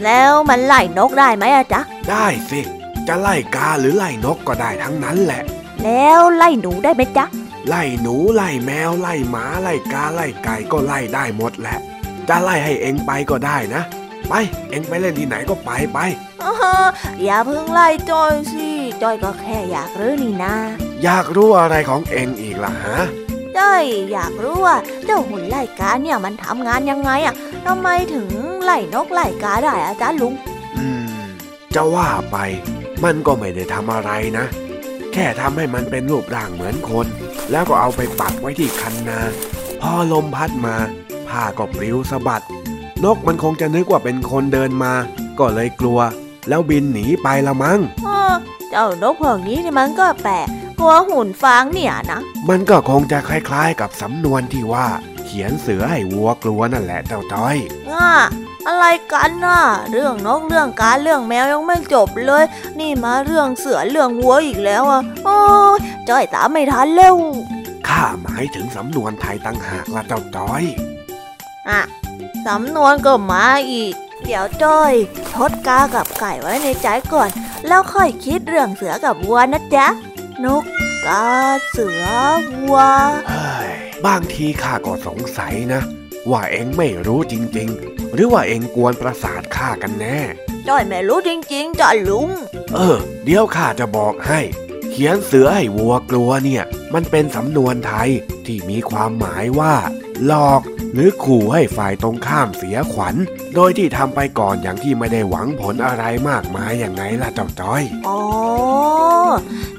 แล้วมันไล่นกได้ไหมอะจ๊ะ ได้สิ จะไล่กาหรือไล่นกก็ได้ทั้งนั้นแหละ แล้วไล่หนูได้ไหมจ๊ะ ไล่หนูไล่แมวไล่หมาไล่กาไล่ไก่ก็ไล่ได้หมดแหละ จะไล่ให้เองไปก็ได้นะ ไป เองไปเล่นที่ไหนก็ไปไปอ้าอย่าเพิ่งไล่จอยสิจอยก็แค่อยากรู้นี่นะอยากรู้อะไรของเองอีกล่ะฮะจ้อยอยากรู้ว่าเจ้าหุ่นไล่กาเนี่ยมันทำงานยังไงอะทำไมถึงไล่นกไล่กาได้อะจ๊ะลุง อืม จะว่าไปมันก็ไม่ได้ทำอะไรนะ แค่ทำให้มันเป็นรูปร่างเหมือนคน แล้วก็เอาไปปักไว้ที่คันนา พอลมพัดมาผ้าก็ปลิวสะบัด นกมันคงจะนึกว่าเป็นคนเดินมา ก็เลยกลัว แล้วบินหนีไปละมั้งอ้อเจ้านกพวกนี้นี่มันก็แปลกกลัวหุ่นฟางเนี่ยนะ มันก็คงจะคล้ายๆ กับสำนวนที่ว่า เขียนเสือให้วัวกลัวนั่นแหละเจ้าจ้อยง่าอะไรกันน่ะ เรื่องนกเรื่องกาเรื่องแมวยังไม่จบเลย นี่มาเรื่องเสือเรื่องวัวอีกแล้วอะโอ้ยจ้อยตามไม่ทันเร็วข้าหมายถึงสำนวนไทยตั้งหากละเจ้าจ้อยอะ สำนวนก็มาอีก เดี๋ยวจ้อยทดกากับไก่ไว้ในใจก่อน แล้วค่อยคิดเรื่องเสือกับวัวนะจ๊ะ นกกาเสือวัวเฮ้ยบางทีข้าก็สงสัยนะ ว่าเอ็งไม่รู้จริง ๆ หรือว่าเอ็งกวนประสาทข้ากันแน่จ้อยไม่รู้จริงๆจ้ะลุง เออ เดี๋ยวข้าจะบอกให้ เขียนเสือให้วัวกลัวเนี่ย มันเป็นสำนวนไทยที่มีความหมายว่า หลอก หรือขู่ให้ฝ่ายตรงข้ามเสียขวัญ โดยที่ทำไปก่อนอย่างที่ไม่ได้หวังผลอะไรมากมายอย่างไงล่ะเจ้าจ้อย อ๋อ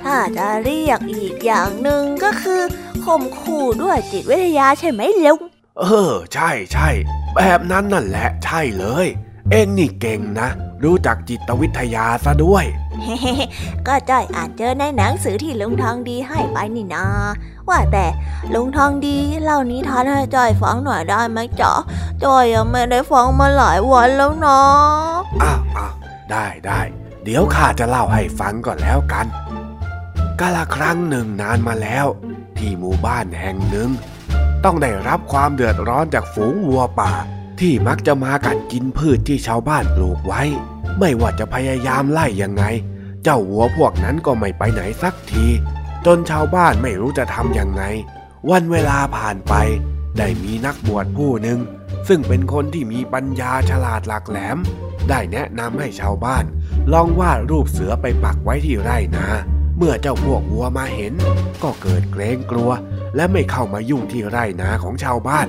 ถ้าจะเรียกอีกอย่างหนึ่งก็คือข่มขู่ด้วยจิตวิทยาใช่ไหมลุง เออ ใช่ใช่ แบบนั้นนั่นแหละ ใช่เลย เอ็งนี่เก่งนะ รู้จักจิตวิทยาซะด้วย ก็จ้อยอ่านเจอในหนังสือที่ลุงทองดีให้ไปนี่นา ว่าแต่ลุงทองดีเล่านิทานให้จ้อยฟังหน่อยได้ไหมจ๊ะจ้อยยังไม่ได้ฟังมาหลายวันแล้วนะอ้าวอ้าวได้ได้เดี๋ยวข้าจะเล่าให้ฟังก่อนแล้วกันกาละครั้งหนึ่งนานมาแล้ว ที่หมู่บ้านแห่งหนึ่ง ต้องได้รับความเดือดร้อนจากฝูงวัวป่า ที่มักจะมากัดกินพืชที่ชาวบ้านปลูกไว้ ไม่ว่าจะพยายามไล่ยังไง เจ้าวัวพวกนั้นก็ไม่ไปไหนสักที จนชาวบ้านไม่รู้จะทำยังไง วันเวลาผ่านไป ได้มีนักบวชผู้หนึ่ง ซึ่งเป็นคนที่มีปัญญาฉลาดหลักแหลม ได้แนะนำให้ชาวบ้าน ลองวาดรูปเสือไปปักไว้ที่ไร่นาเมื่อเจ้าพวกวัวมาเห็น ก็เกิดเกรงกลัว และไม่เข้ามายุ่งที่ไร่นาของชาวบ้าน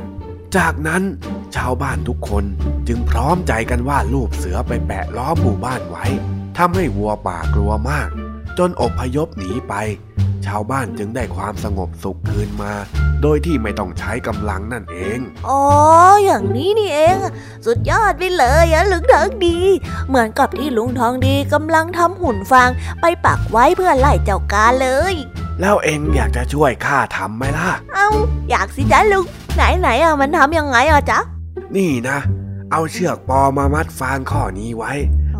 จากนั้นชาวบ้านทุกคนจึงพร้อมใจกันวาดรูปเสือไปแปะล้อมหมู่บ้านไว้ทำให้วัวป่ากลัวมาก จนอบพยพหนีไป ชาวบ้านจึงได้ความสงบสุขคืนมา โดยที่ไม่ต้องใช้กำลังนั่นเอง อ๋อ อย่างนี้นี่เอง สุดยอดไปเลยอะลุงทองดี เหมือนกับที่ลุงทองดีกำลังทำหุ่นฟางไปปักไว้เพื่อไล่เจ้ากาเลย แล้วเองอยากจะช่วยข้าทำไหมล่ะ เอาอยากสิจ๊ะลุง ไหนไหนอะมันทำยังไงอะจ๊ะ นี่นะ เอาเชือกปอมามัดฟางข้อนี้ไว้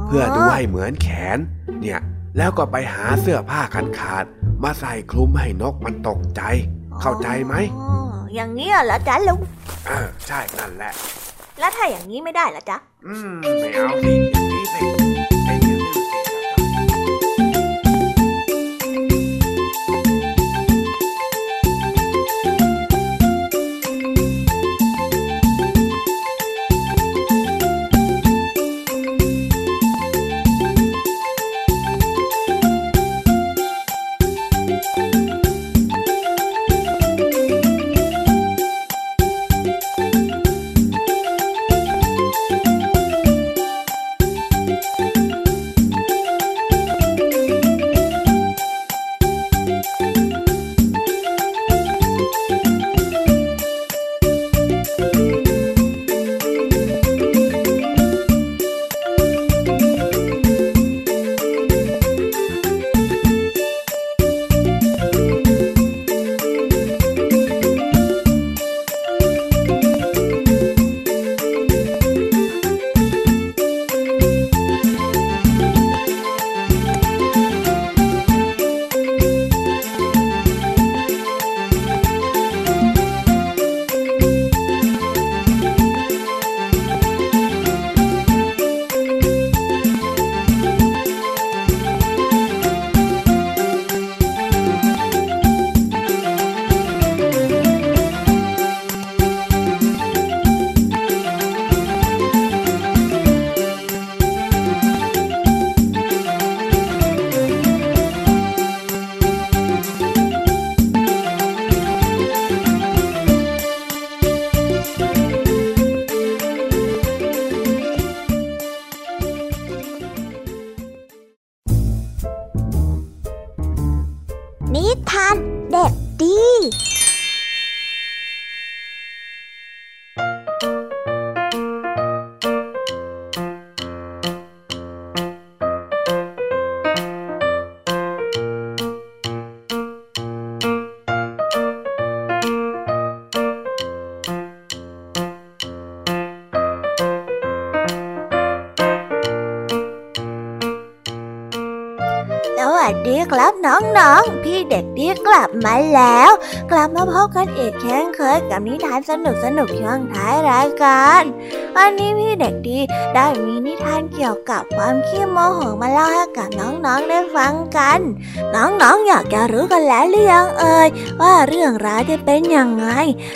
เพื่อดูให้เหมือนแขน เนี่ย แล้วก็ไปหาเสื้อผ้าขาดขาดๆมาใส่คลุมให้นกมันตกใจ เข้าใจไหมอ๋ออย่างนี้เหรอจ๊ะลุงเออใช่นั่นแหละ แล้วถ้าอย่างนี้ไม่ได้ล่ะจ๊ะ อืมไม่เอาสิอย่างนี้สิ เด็กดีกลับมาแล้ว กลับมาพบกันอีกเช่นเคยกับนิทานสนุกสนุกช่วงท้ายรายการวันนี้พี่เด็กดีได้มีนิทานเกี่ยวกับความขี้โมโหมาเล่าให้กับน้องๆได้ฟังกัน น้องๆอยากจะรู้กันแล้วหรือยังเอ่ยว่าเรื่องราวจะเป็นยังไง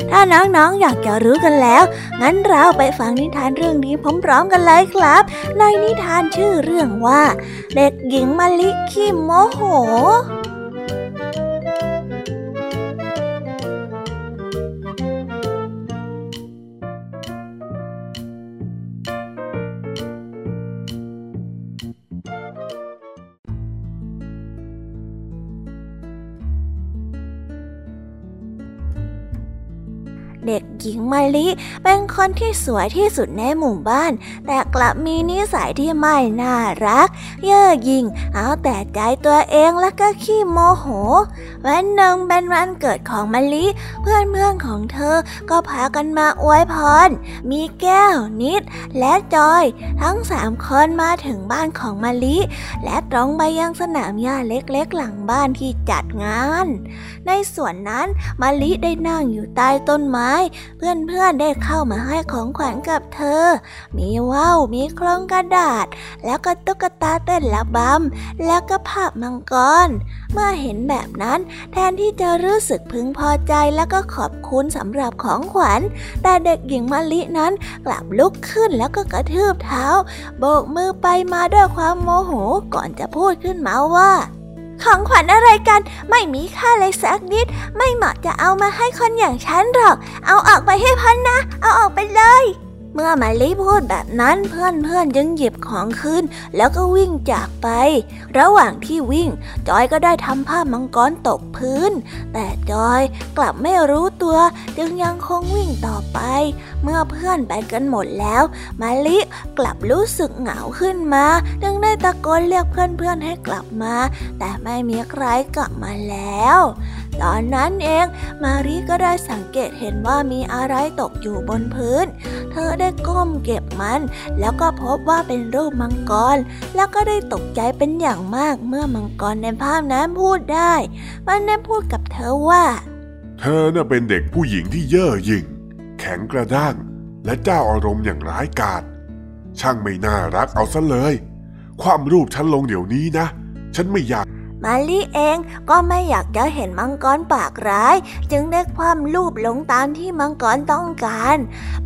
ถ้าน้องๆอยากจะรู้กันแล้ว งั้นเราไปฟังนิทานเรื่องนี้พร้อมๆกันเลยครับ ในนิทานชื่อเรื่องว่า เด็กหญิงมะลิขี้โมโห เด็กหญิงมาลิเป็นคนที่สวยที่สุดในหมู่บ้าน แต่กลับมีนิสัยที่ไม่น่ารัก เย่อหยิ่งเอาแต่ใจตัวเองแล้วก็ขี้โมโห วันหนึ่งเป็นวันเกิดของมาลิเพื่อนเพื่อนของเธอก็พากันมาอวยพร มีแก้วนิด และจอย ทั้งสามคนมาถึงบ้านของมาลิและตรงไปยังสนามหญ้าเล็กๆ หลังบ้านที่จัดงาน ในส่วนนั้นมาลิได้นั่งอยู่ใต้ต้นไม้เพื่อนๆได้เข้ามาให้ของขวัญกับเธอ มีว่าวมีโครงกระดาษ แล้วก็ตุ๊กตาเต้นระบำแล้วก็ภาพมังกร เมื่อเห็นแบบนั้น แทนที่จะรู้สึกพึงพอใจแล้วก็ขอบคุณสำหรับของขวัญ แต่เด็กหญิงมะลินั้นกลับลุกขึ้นแล้วก็กระทืบเท้า โบกมือไปมาด้วยความโมโหก่อนจะพูดขึ้นมาว่า ของขวัญอะไรกัน ไม่มีค่าเลยสักนิด ไม่เหมาะจะเอามาให้คนอย่างฉันหรอก เอาออกไปให้พ้นนะ เอาออกไปเลย เมื่อมาลิพูดแบบนั้นเพื่อนเพื่อนจึงหยิบของขึ้น แล้วก็วิ่งจากไป ระหว่างที่วิ่ง จอยก็ได้ทำผ้ามังกรตกพื้น แต่จอยกลับไม่รู้ตัวจึงยังคงวิ่งต่อไป เมื่อเพื่อนไปกันหมดแล้ว มาลิกลับรู้สึกเหงาขึ้นมา จึงได้ตะโกนเรียกเพื่อนๆให้กลับมา แต่ไม่มีใครกลับมาแล้ว ตอนนั้นเองมารีก็ได้สังเกตเห็นว่ามีอะไรตกอยู่บนพื้น เธอได้ก้มเก็บมัน แล้วก็พบว่าเป็นรูปมังกร แล้วก็ได้ตกใจเป็นอย่างมากเมื่อมังกรในภาพนั้นพูดได้ มันได้พูดกับเธอว่า เธอน่ะเป็นเด็กผู้หญิงที่เย่อหยิ่ง แข็งกระด้าง และเจ้าอารมณ์อย่างร้ายกาจช่างไม่น่ารักเอาซะเลย ความรูปฉันลงเดี๋ยวนี้นะ ฉันไม่อยาก มาลิเองก็ไม่อยากจะเห็นมังกรปากร้าย จึงได้ความรูปลงตามที่มังกรต้องการ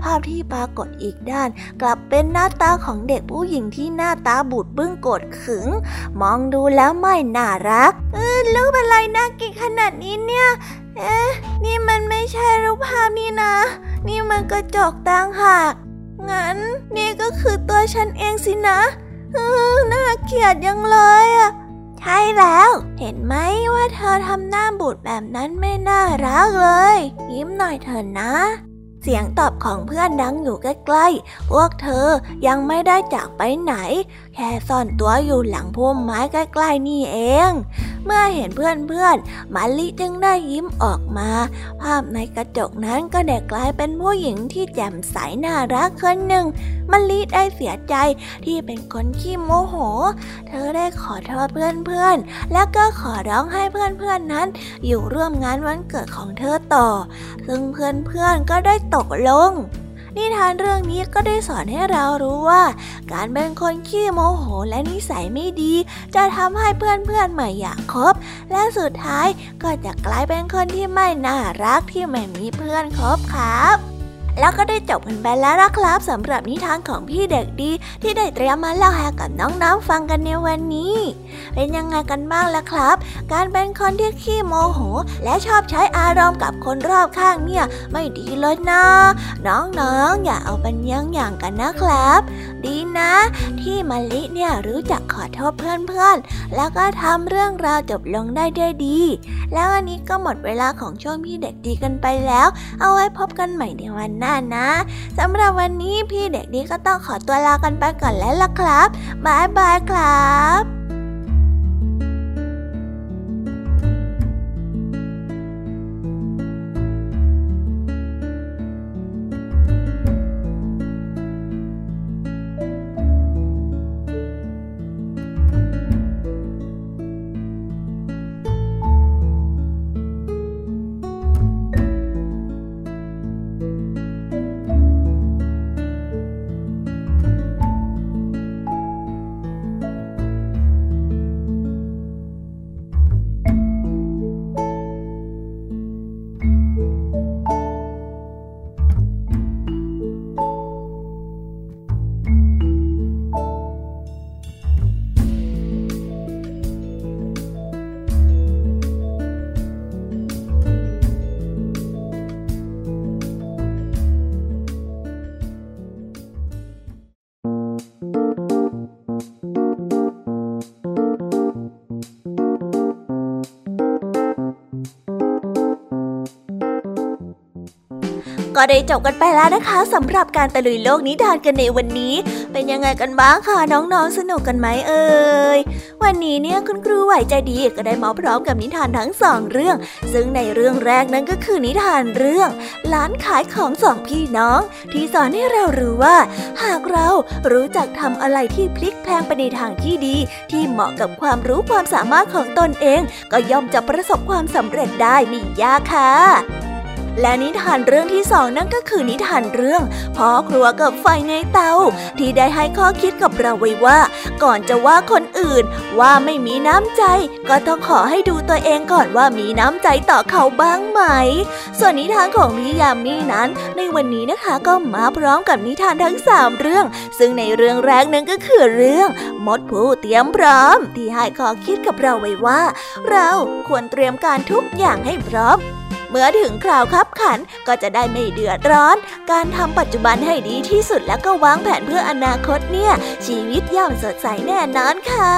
ภาพที่ปรากฏอีกด้าน กลับเป็นหน้าตาของเด็กผู้หญิงที่หน้าตาบูดบึ้งโกรธขึง มองดูแล้วไม่น่ารัก เออรูปอะไรน่ากินขนาดนี้เนี่ย เอ๊ะ นี่มันไม่ใช่รูปภาพนี่นะ นี่มันกระจกต่างหากงั้นนี่ก็คือตัวฉันเองสินะเออน่าเกลียดยังเลยอะ ใช่แล้ว เห็นไหมว่าเธอทำหน้าบูดแบบนั้นไม่น่ารักเลย ยิ้มหน่อยเถอะนะ เสียงตอบของเพื่อนดังอยู่ใกล้ๆ พวกเธอยังไม่ได้จากไปไหน แค่ซ่อนตัวอยู่หลังพุ่มไม้ใกล้ๆนี่เอง เมื่อเห็นเพื่อนๆมาลิจึงได้ยิ้มออกมา ภาพในกระจกนั้นก็ได้กลายเป็นผู้หญิงที่แจ่มใสน่ารักคนหนึ่งมาลิได้เสียใจที่เป็นคนขี้โมโห เธอได้ขอโทษเพื่อนๆ แล้วก็ขอร้องให้เพื่อนๆนั้น อยู่ร่วมงานวันเกิดของเธอต่อ ซึ่งเพื่อนๆก็ได้ตกลง นิทานเรื่องนี้ก็ได้สอนให้เรารู้ว่า การเป็นคนขี้โมโหและนิสัยไม่ดี จะทำให้เพื่อนๆไม่อยากคบ และสุดท้ายก็จะกลายเป็นคนที่ไม่น่ารักที่ไม่มีเพื่อนคบครับ แล้วก็ได้จบกันไปแล้วนะครับสำหรับนิทานของพี่เด็กดี ที่ได้เตรียมมาเล่าให้กับน้องๆฟังกันในวันนี้ เป็นยังไงกันบ้างล่ะครับ การเป็นคนที่ขี้โมโห และชอบใช้อารมณ์กับคนรอบข้างเนี่ย ไม่ดีเลยนะน้องๆอย่าเอาเป็นยังอย่างกันนะครับ ดีนะ ที่มะลิเนี่ยรู้จักขอโทษเพื่อนๆแล้วก็ทำเรื่องราวจบลงได้ด้วยดี แล้วอันนี้ก็หมดเวลาของช่วงพี่เด็กดีกันไปแล้ว เอาไว้พบกันใหม่ในวันหน้านะสำหรับวันนี้พี่เด็กดีก็ต้องขอตัวลากันไปก่อนแล้วล่ะครับบ๊ายบายครับ ได้จบกันไปแล้วนะคะสำหรับการตะลุยโลกนิทานกันในวันนี้ เป็นยังไงกันบ้างคะน้องๆสนุกกันไหมเอ่ยวันนี้เนี่ยคุณครูไหวใจดีก็ได้มาพร้อมกับนิทานทั้งสองเรื่อง ซึ่งในเรื่องแรกนั้นก็คือนิทานเรื่องร้านขายของสองพี่น้อง ที่สอนให้เรารู้ว่า หากเรารู้จักทำอะไรที่พลิกแพลงไปในทางที่ดี ที่เหมาะกับความรู้ความสามารถของตนเอง ก็ย่อมจะประสบความสำเร็จได้ไม่ยากค่ะ และนิทานเรื่องที่สองนั่นก็คือนิทานเรื่องพ่อครัวกับไฟในเตา ที่ได้ให้ข้อคิดกับเราไว้ว่า ก่อนจะว่าคนอื่นว่าไม่มีน้ำใจ ก็ต้องขอให้ดูตัวเองก่อนว่ามีน้ำใจต่อเขาบ้างไหม ส่วนนิทานของพี่ยามีนั้น ในวันนี้นะคะก็มาพร้อมกับนิทานทั้งสามเรื่อง ซึ่งในเรื่องแรกนั้นก็คือเรื่องมดผู้เตรียมพร้อม ที่ให้ข้อคิดกับเราไว้ว่า เราควรเตรียมการทุกอย่างให้พร้อม เมื่อถึงคราวคับขันก็จะได้ไม่เดือดร้อน การทำปัจจุบันให้ดีที่สุดแล้วก็วางแผนเพื่ออนาคตเนี่ย ชีวิตย่อมสดใสแน่นอนค่ะ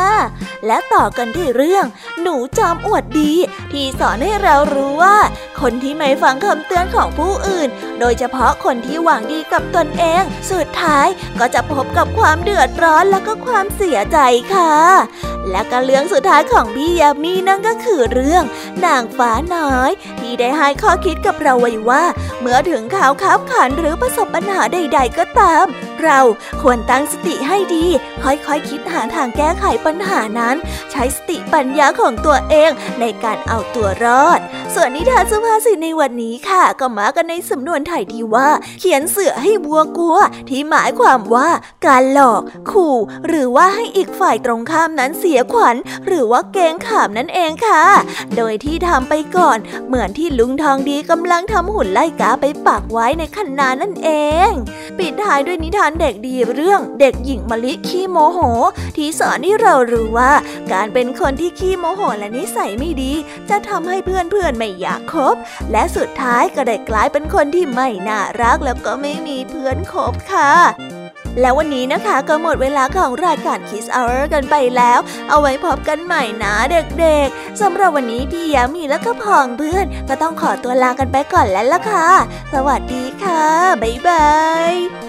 และต่อกันที่เรื่อง หนูจอมอวดดี ที่สอนให้เรารู้ว่า คนที่ไม่ฟังคำเตือนของผู้อื่น โดยเฉพาะคนที่หวังดีกับตนเอง สุดท้ายก็จะพบกับความเดือดร้อนแล้วก็ความเสียใจค่ะ และก็เรื่องสุดท้ายของพี่ยามีนั่นก็คือเรื่องนางฟ้าน้อยที่ได้ให้ข้อคิดกับเราไว้ว่า เมื่อถึงข่าวคับขันหรือประสบปัญหาใด ๆ ก็ตาม เราควรตั้งสติให้ดี ค่อยๆคคิดหาทางแก้ไขปัญหานั้น ใช้สติปัญญาของตัวเองในการเอาตัวรอด ส่วนนิทานสุภาษิตในวันนี้ค่ะ ก็มากันในสำนวนไทยที่ว่า เขียนเสือให้บัวกลัว ที่หมายความว่าการหลอก ขู่ หรือว่าให้อีกฝ่ายตรงข้ามนั้นเสียขวัญ หรือว่าเกงขามนั่นเองค่ะ โดยที่ทำไปก่อนเหมือนที่ลุงทองดีกำลังทำหุ่นไล่กาไปปักไว้ในคันนานั่นเอง ปิดท้ายด้วยนิทานเด็กดีเรื่องเด็กหญิงมะลิขี้โมโห ที่สอนให้เรารู้ว่า การเป็นคนที่ขี้โมโหและนิสัยไม่ดี จะทำให้เพื่อนๆไม่อยากคบ และสุดท้ายก็ได้กลายเป็นคนที่ไม่น่ารักแล้วก็ไม่มีเพื่อนคบค่ะ แล้ววันนี้นะคะก็หมดเวลาของรายการ Kiss Hour กันไปแล้ว เอาไว้พบกันใหม่นะเด็กๆสำหรับวันนี้พี่ยามีและก็พองเพื่อน ก็ต้องขอตัวลากันไปก่อนแล้วล่ะค่ะ สวัสดีค่ะ บ๊ายบาย